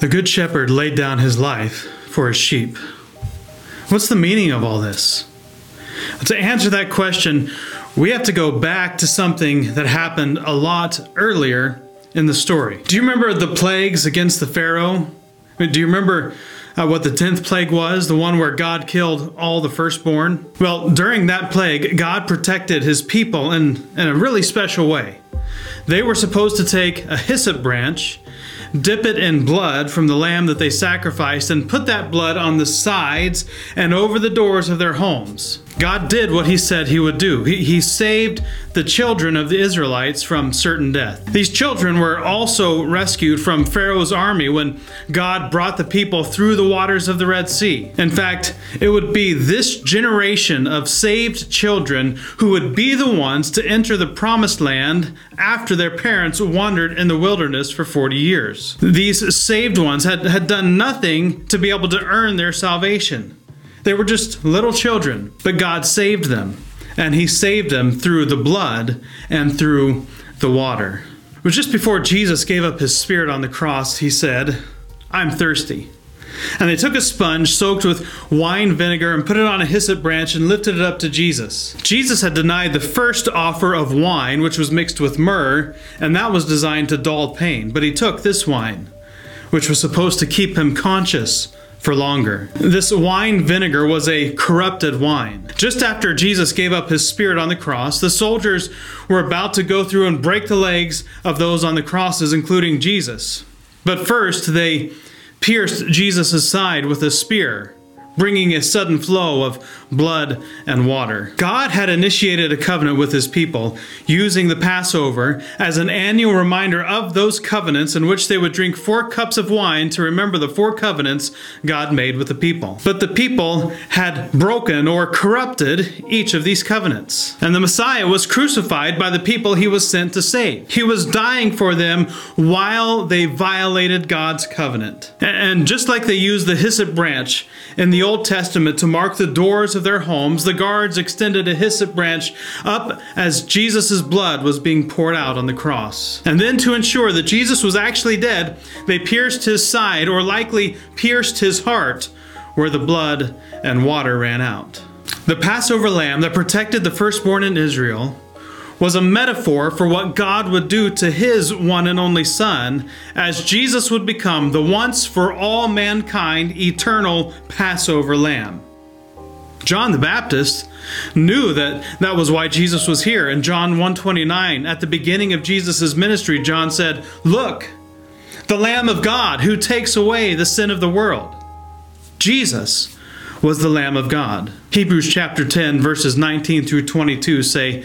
The Good Shepherd laid down his life for his sheep. What's the meaning of all this? To answer that question, we have to go back to something that happened a lot earlier in the story. Do you remember the plagues against the Pharaoh? Do you remember uh, what the 10th plague was, the one where God killed all the firstborn? Well, during that plague, God protected his people in, in a really special way. They were supposed to take a hyssop branch dip it in blood from the lamb that they sacrificed, and put that blood on the sides and over the doors of their homes. God did what he said he would do. He, he, saved the children of the Israelites from certain death. These children were also rescued from Pharaoh's army when God brought the people through the waters of the Red Sea. In fact, it would be this generation of saved children who would be the ones to enter the promised land after their parents wandered in the wilderness for 40 years. These saved ones had, had done nothing to be able to earn their salvation. They were just little children, but God saved them. And He saved them through the blood and through the water. It was just before Jesus gave up His Spirit on the cross, He said, I'm thirsty. And they took a sponge soaked with wine vinegar and put it on a hyssop branch and lifted it up to Jesus. Jesus had denied the first offer of wine, which was mixed with myrrh, and that was designed to dull pain. But he took this wine, which was supposed to keep him conscious for longer. This wine vinegar was a corrupted wine. Just after Jesus gave up his spirit on the cross, the soldiers were about to go through and break the legs of those on the crosses, including Jesus. But first, they pierced Jesus' side with a spear bringing a sudden flow of blood and water. God had initiated a covenant with his people, using the Passover as an annual reminder of those covenants in which they would drink four cups of wine to remember the four covenants God made with the people. But the people had broken or corrupted each of these covenants. And the Messiah was crucified by the people he was sent to save. He was dying for them while they violated God's covenant. And just like they used the hyssop branch in the Old Testament to mark the doors of their homes, the guards extended a hyssop branch up as Jesus' blood was being poured out on the cross. And then to ensure that Jesus was actually dead, they pierced his side, or likely pierced his heart, where the blood and water ran out. The Passover lamb that protected the firstborn in Israel was a metaphor for what God would do to his one and only Son, as Jesus would become the once for all mankind eternal Passover lamb. John the Baptist knew that that was why Jesus was here. In John 129, at the beginning of Jesus' ministry, John said, Look, the Lamb of God who takes away the sin of the world. Jesus was the Lamb of God. Hebrews chapter 10, verses 19 through 22 say,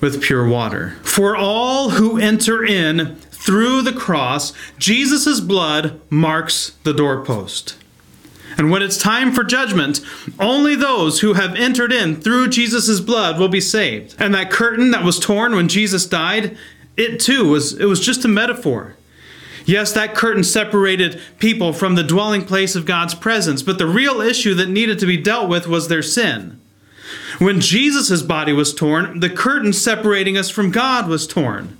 with pure water. For all who enter in through the cross, Jesus' blood marks the doorpost. And when it's time for judgment, only those who have entered in through Jesus' blood will be saved. And that curtain that was torn when Jesus died, it too was it was just a metaphor. Yes, that curtain separated people from the dwelling place of God's presence, but the real issue that needed to be dealt with was their sin. When Jesus' body was torn, the curtain separating us from God was torn.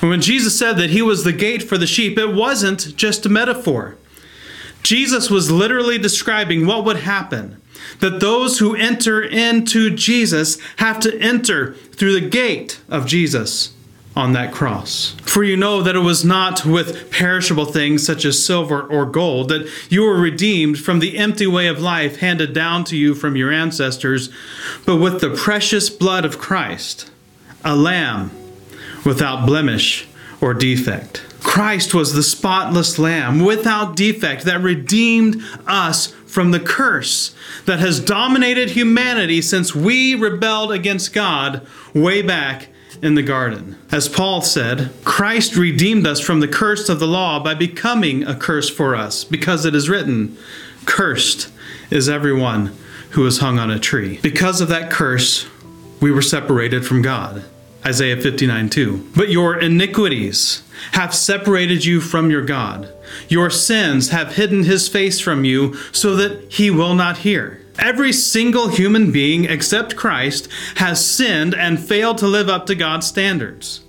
And when Jesus said that he was the gate for the sheep, it wasn't just a metaphor. Jesus was literally describing what would happen that those who enter into Jesus have to enter through the gate of Jesus on that cross. For you know that it was not with perishable things such as silver or gold that you were redeemed from the empty way of life handed down to you from your ancestors, but with the precious blood of Christ, a lamb without blemish or defect. Christ was the spotless lamb without defect that redeemed us from the curse that has dominated humanity since we rebelled against God way back in the garden. As Paul said, Christ redeemed us from the curse of the law by becoming a curse for us, because it is written, Cursed is everyone who is hung on a tree. Because of that curse, we were separated from God. Isaiah 59 2. But your iniquities have separated you from your God. Your sins have hidden his face from you so that he will not hear. Every single human being except Christ has sinned and failed to live up to God's standards.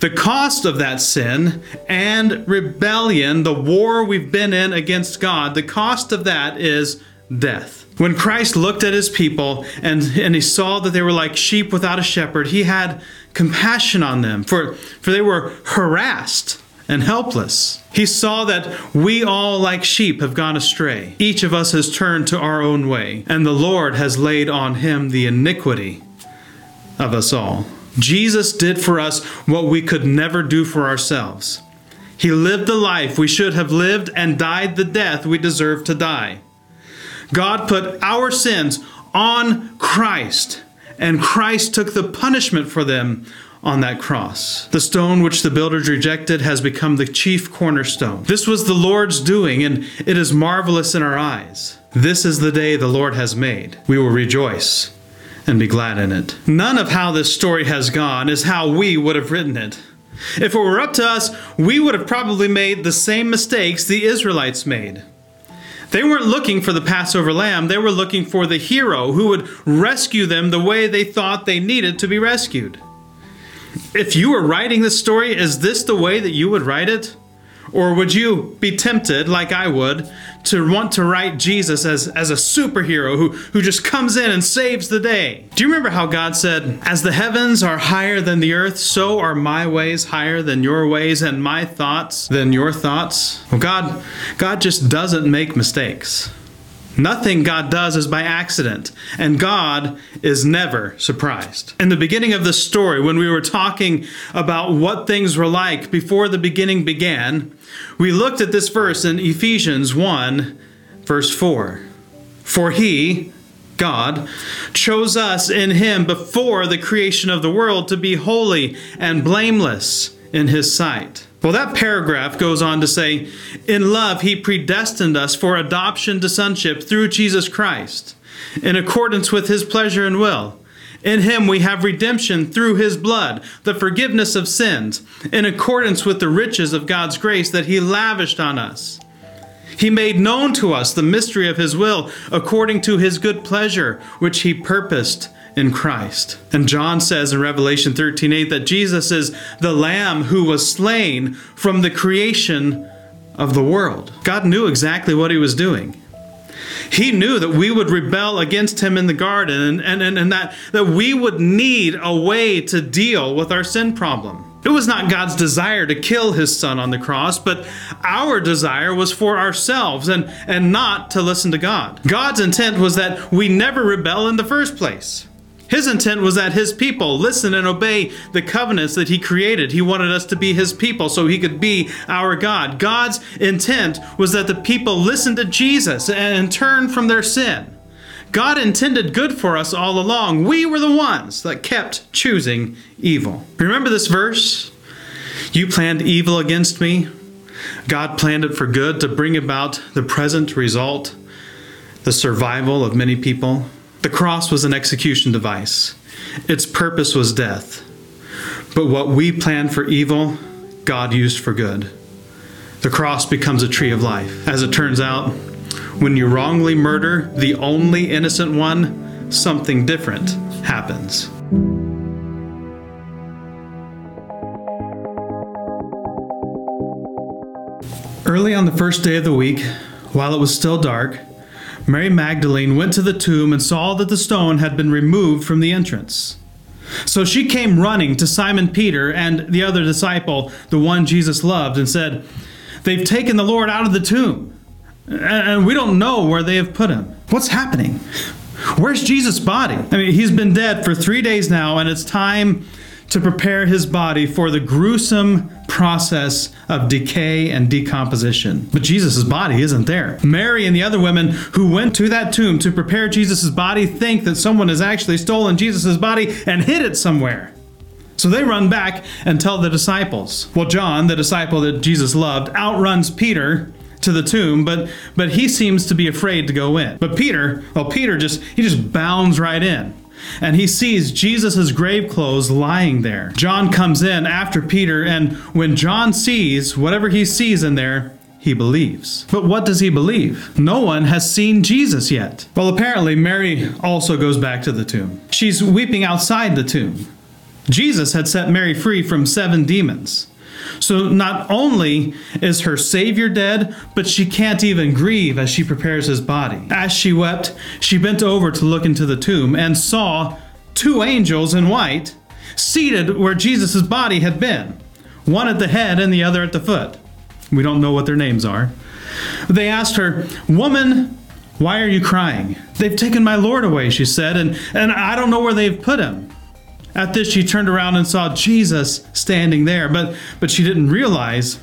The cost of that sin and rebellion, the war we've been in against God, the cost of that is death. When Christ looked at his people and, and he saw that they were like sheep without a shepherd, he had compassion on them, for, for they were harassed and helpless. He saw that we all, like sheep, have gone astray. Each of us has turned to our own way, and the Lord has laid on him the iniquity of us all. Jesus did for us what we could never do for ourselves. He lived the life we should have lived and died the death we deserve to die. God put our sins on Christ, and Christ took the punishment for them on that cross. The stone which the builders rejected has become the chief cornerstone. This was the Lord's doing, and it is marvelous in our eyes. This is the day the Lord has made. We will rejoice and be glad in it. None of how this story has gone is how we would have written it. If it were up to us, we would have probably made the same mistakes the Israelites made. They weren't looking for the Passover lamb, they were looking for the hero who would rescue them the way they thought they needed to be rescued. If you were writing this story, is this the way that you would write it? Or would you be tempted, like I would, to want to write Jesus as, as a superhero who, who just comes in and saves the day? Do you remember how God said, As the heavens are higher than the earth, so are my ways higher than your ways, and my thoughts than your thoughts? Well, God, God just doesn't make mistakes. Nothing God does is by accident, and God is never surprised. In the beginning of the story, when we were talking about what things were like before the beginning began, we looked at this verse in Ephesians 1, verse 4. For he, God, chose us in him before the creation of the world to be holy and blameless in his sight. Well, that paragraph goes on to say, In love, he predestined us for adoption to sonship through Jesus Christ, in accordance with his pleasure and will. In him we have redemption through his blood, the forgiveness of sins, in accordance with the riches of God's grace that he lavished on us. He made known to us the mystery of his will, according to his good pleasure, which he purposed in Christ. And John says in Revelation 13:8 that Jesus is the lamb who was slain from the creation of the world. God knew exactly what he was doing. He knew that we would rebel against him in the garden and, and, and, that, that we would need a way to deal with our sin problem. It was not God's desire to kill his son on the cross, but our desire was for ourselves and, and not to listen to God. God's intent was that we never rebel in the first place. His intent was that his people listen and obey the covenants that he created. He wanted us to be his people so he could be our God. God's intent was that the people listen to Jesus and turn from their sin. God intended good for us all along. We were the ones that kept choosing evil. Remember this verse? You planned evil against me. God planned it for good to bring about the present result, the survival of many people. The cross was an execution device. Its purpose was death. But what we planned for evil, God used for good. The cross becomes a tree of life. As it turns out, when you wrongly murder the only innocent one, something different happens. Early on the first day of the week, while it was still dark, Mary Magdalene went to the tomb and saw that the stone had been removed from the entrance. So she came running to Simon Peter and the other disciple, the one Jesus loved, and said, They've taken the Lord out of the tomb, and we don't know where they have put him. What's happening? Where's Jesus' body? I mean, he's been dead for three days now, and it's time to prepare his body for the gruesome process of decay and decomposition. But Jesus' body isn't there. Mary and the other women who went to that tomb to prepare Jesus' body think that someone has actually stolen Jesus' body and hid it somewhere. So they run back and tell the disciples. Well, John, the disciple that Jesus loved, outruns Peter to the tomb, but but he seems to be afraid to go in. But Peter, well, Peter just he just bounds right in. And he sees Jesus' grave clothes lying there. John comes in after Peter, and when John sees whatever he sees in there, he believes. But what does he believe? No one has seen Jesus yet. Well, apparently, Mary also goes back to the tomb. She's weeping outside the tomb. Jesus had set Mary free from seven demons. So not only is her Savior dead, but she can't even grieve as she prepares his body. As she wept, she bent over to look into the tomb and saw two angels in white seated where Jesus' body had been, one at the head and the other at the foot. We don't know what their names are. They asked her, Woman, why are you crying? They've taken my Lord away, she said, and, and I don't know where they've put him. At this, she turned around and saw Jesus standing there, but, but she didn't realize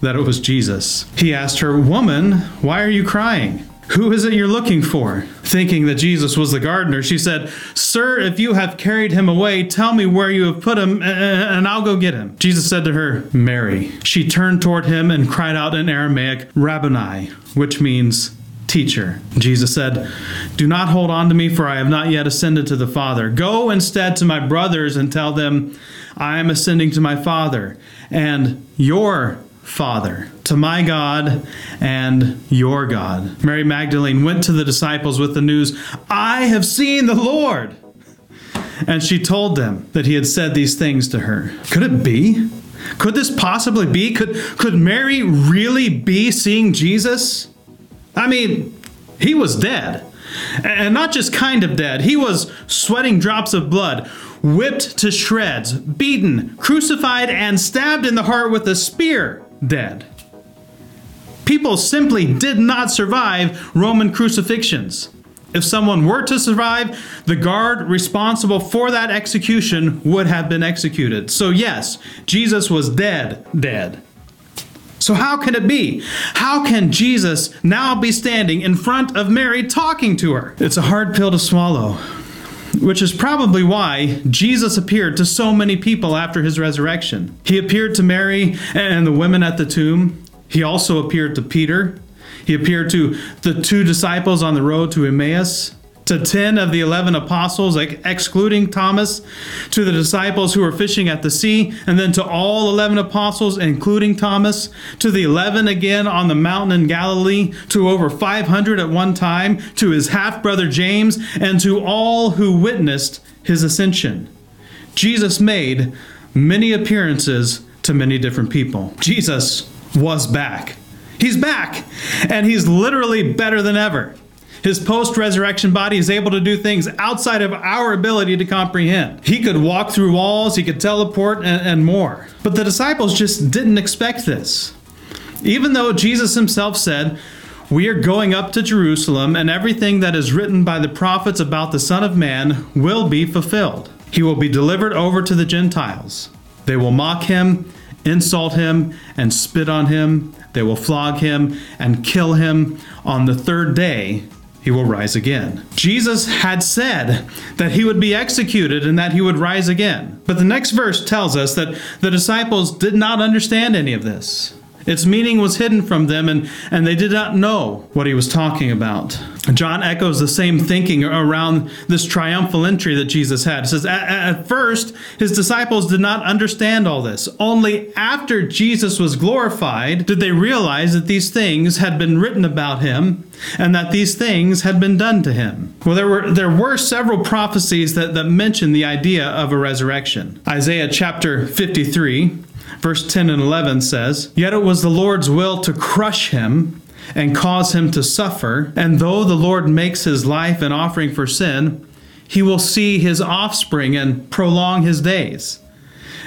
that it was Jesus. He asked her, Woman, why are you crying? Who is it you're looking for? Thinking that Jesus was the gardener, she said, Sir, if you have carried him away, tell me where you have put him, and I'll go get him. Jesus said to her, Mary. She turned toward him and cried out in Aramaic, Rabboni, which means Teacher, Jesus said, Do not hold on to me, for I have not yet ascended to the Father. Go instead to my brothers and tell them, I am ascending to my Father and your Father, to my God and your God. Mary Magdalene went to the disciples with the news, I have seen the Lord. And she told them that he had said these things to her. Could it be? Could this possibly be? Could, could Mary really be seeing Jesus? I mean, he was dead. And not just kind of dead, he was sweating drops of blood, whipped to shreds, beaten, crucified, and stabbed in the heart with a spear, dead. People simply did not survive Roman crucifixions. If someone were to survive, the guard responsible for that execution would have been executed. So, yes, Jesus was dead, dead. So, how can it be? How can Jesus now be standing in front of Mary talking to her? It's a hard pill to swallow, which is probably why Jesus appeared to so many people after his resurrection. He appeared to Mary and the women at the tomb, he also appeared to Peter, he appeared to the two disciples on the road to Emmaus to 10 of the 11 apostles, excluding Thomas, to the disciples who were fishing at the sea, and then to all 11 apostles, including Thomas, to the 11 again on the mountain in Galilee, to over 500 at one time, to his half brother James, and to all who witnessed his ascension. Jesus made many appearances to many different people. Jesus was back. He's back, and he's literally better than ever. His post resurrection body is able to do things outside of our ability to comprehend. He could walk through walls, he could teleport, and, and more. But the disciples just didn't expect this. Even though Jesus himself said, we are going up to Jerusalem, and everything that is written by the prophets about the Son of Man will be fulfilled. He will be delivered over to the Gentiles. They will mock him, insult him, and spit on him. They will flog him and kill him. On the third day, he will rise again. Jesus had said that he would be executed and that he would rise again. But the next verse tells us that the disciples did not understand any of this. Its meaning was hidden from them, and, and they did not know what he was talking about. John echoes the same thinking around this triumphal entry that Jesus had. It says, at, at first, his disciples did not understand all this. Only after Jesus was glorified did they realize that these things had been written about him and that these things had been done to him. Well, there were, there were several prophecies that, that mention the idea of a resurrection. Isaiah chapter 53 Verse 10 and 11 says, Yet it was the Lord's will to crush him and cause him to suffer. And though the Lord makes his life an offering for sin, he will see his offspring and prolong his days.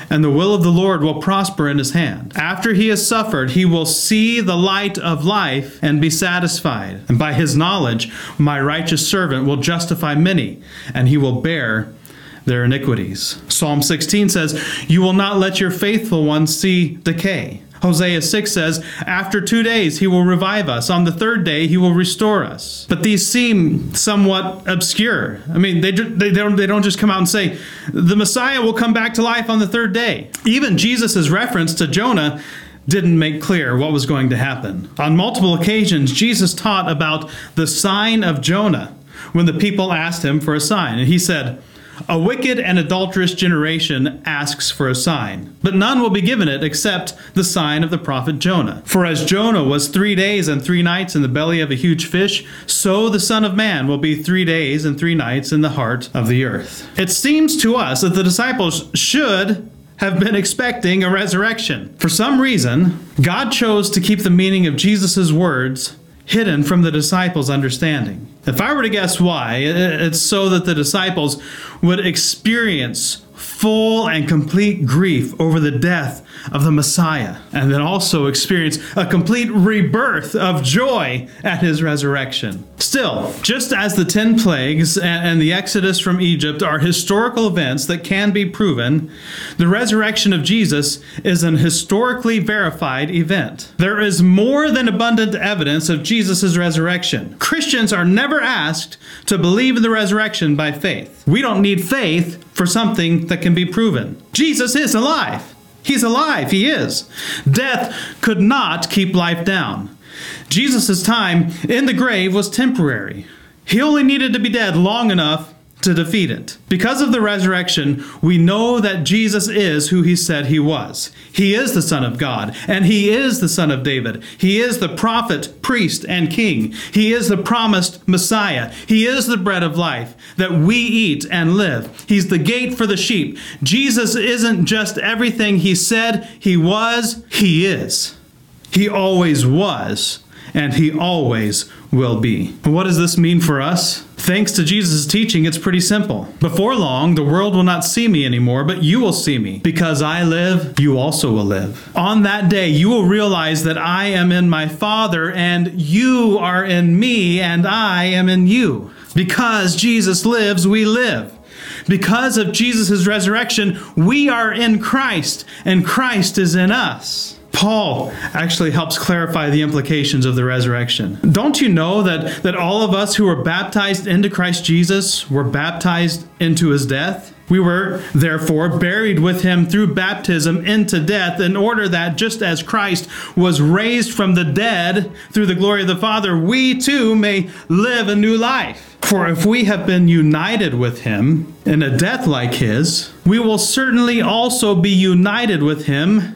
And the will of the Lord will prosper in his hand. After he has suffered, he will see the light of life and be satisfied. And by his knowledge, my righteous servant will justify many, and he will bear their iniquities. Psalm 16 says, You will not let your faithful one see decay. Hosea 6 says, After two days he will revive us. On the third day he will restore us. But these seem somewhat obscure. I mean, they, they, don't, they don't just come out and say, The Messiah will come back to life on the third day. Even Jesus' reference to Jonah didn't make clear what was going to happen. On multiple occasions, Jesus taught about the sign of Jonah when the people asked him for a sign. And he said, a wicked and adulterous generation asks for a sign, but none will be given it except the sign of the prophet Jonah. For as Jonah was three days and three nights in the belly of a huge fish, so the Son of Man will be three days and three nights in the heart of the earth. It seems to us that the disciples should have been expecting a resurrection. For some reason, God chose to keep the meaning of Jesus' words hidden from the disciples' understanding. If I were to guess why, it's so that the disciples would experience full and complete grief over the death of the Messiah, and then also experience a complete rebirth of joy at his resurrection. Still, just as the ten plagues and the exodus from Egypt are historical events that can be proven, the resurrection of Jesus is an historically verified event. There is more than abundant evidence of Jesus' resurrection. Christians are never asked to believe in the resurrection by faith. We don't need faith for something that can be proven. Jesus is alive. He's alive. He is. Death could not keep life down. Jesus' time in the grave was temporary. He only needed to be dead long enough to defeat it. Because of the resurrection, we know that Jesus is who he said he was. He is the Son of God, and he is the Son of David. He is the prophet, priest, and king. He is the promised Messiah. He is the bread of life that we eat and live. He's the gate for the sheep. Jesus isn't just everything he said he was, he is. He always was, and he always will be. What does this mean for us? Thanks to Jesus' teaching, it's pretty simple. Before long, the world will not see me anymore, but you will see me. Because I live, you also will live. On that day, you will realize that I am in my Father, and you are in me, and I am in you. Because Jesus lives, we live. Because of Jesus' resurrection, we are in Christ, and Christ is in us. Paul actually helps clarify the implications of the resurrection. Don't you know that, that all of us who were baptized into Christ Jesus were baptized into his death? We were, therefore, buried with him through baptism into death, in order that just as Christ was raised from the dead through the glory of the Father, we too may live a new life. For if we have been united with him in a death like his, we will certainly also be united with him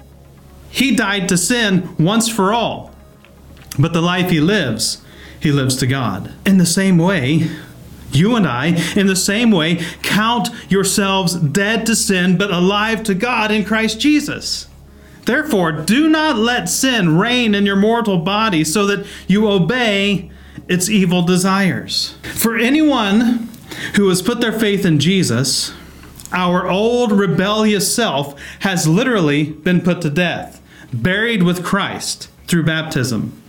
he died to sin once for all. But the life he lives, he lives to God. In the same way, you and I, in the same way, count yourselves dead to sin, but alive to God in Christ Jesus. Therefore, do not let sin reign in your mortal body so that you obey its evil desires. For anyone who has put their faith in Jesus, our old rebellious self has literally been put to death buried with Christ through baptism.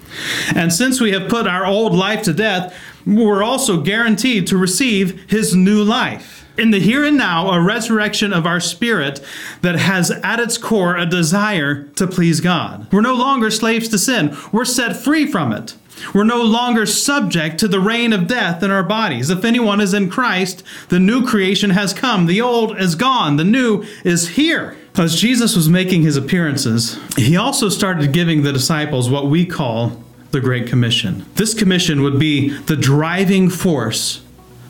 And since we have put our old life to death, we're also guaranteed to receive his new life. In the here and now, a resurrection of our spirit that has at its core a desire to please God. We're no longer slaves to sin, we're set free from it. We're no longer subject to the reign of death in our bodies. If anyone is in Christ, the new creation has come. The old is gone. The new is here. As Jesus was making his appearances, he also started giving the disciples what we call the Great Commission. This commission would be the driving force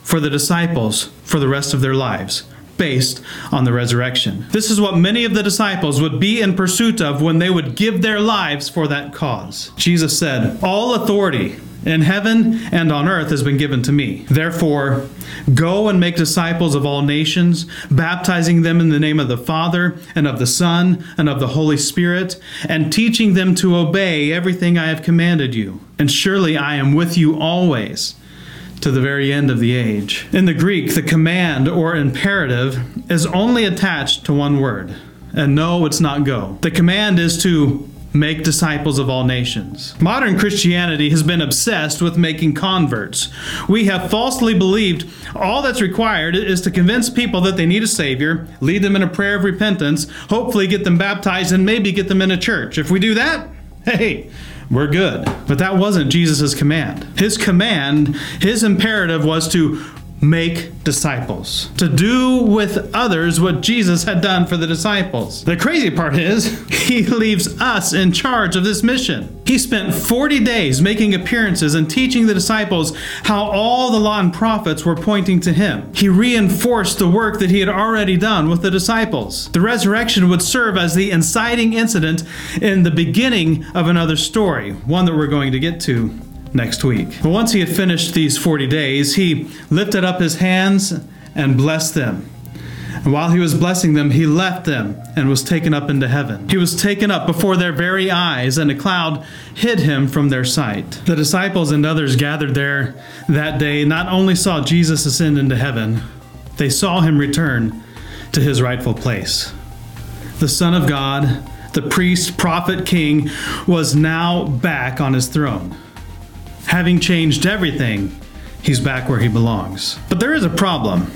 for the disciples for the rest of their lives. Based on the resurrection. This is what many of the disciples would be in pursuit of when they would give their lives for that cause. Jesus said, All authority in heaven and on earth has been given to me. Therefore, go and make disciples of all nations, baptizing them in the name of the Father, and of the Son, and of the Holy Spirit, and teaching them to obey everything I have commanded you. And surely I am with you always to the very end of the age. In the Greek, the command or imperative is only attached to one word. And no, it's not go. The command is to make disciples of all nations. Modern Christianity has been obsessed with making converts. We have falsely believed all that's required is to convince people that they need a Savior, lead them in a prayer of repentance, hopefully get them baptized, and maybe get them in a church. If we do that, hey, we're good. But that wasn't Jesus' command. His command, his imperative was to make disciples, to do with others what Jesus had done for the disciples. The crazy part is, he leaves us in charge of this mission. He spent 40 days making appearances and teaching the disciples how all the law and prophets were pointing to him. He reinforced the work that he had already done with the disciples. The resurrection would serve as the inciting incident in the beginning of another story, one that we're going to get to next week. But once he had finished these 40 days, he lifted up his hands and blessed them. And while he was blessing them, he left them and was taken up into heaven. He was taken up before their very eyes, and a cloud hid him from their sight. The disciples and others gathered there that day not only saw Jesus ascend into heaven, they saw him return to his rightful place. The Son of God, the priest, prophet, king, was now back on his throne. Having changed everything, he's back where he belongs. But there is a problem.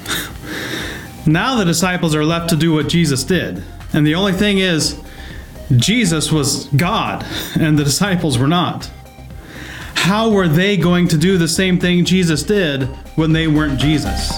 now the disciples are left to do what Jesus did. And the only thing is, Jesus was God, and the disciples were not. How were they going to do the same thing Jesus did when they weren't Jesus?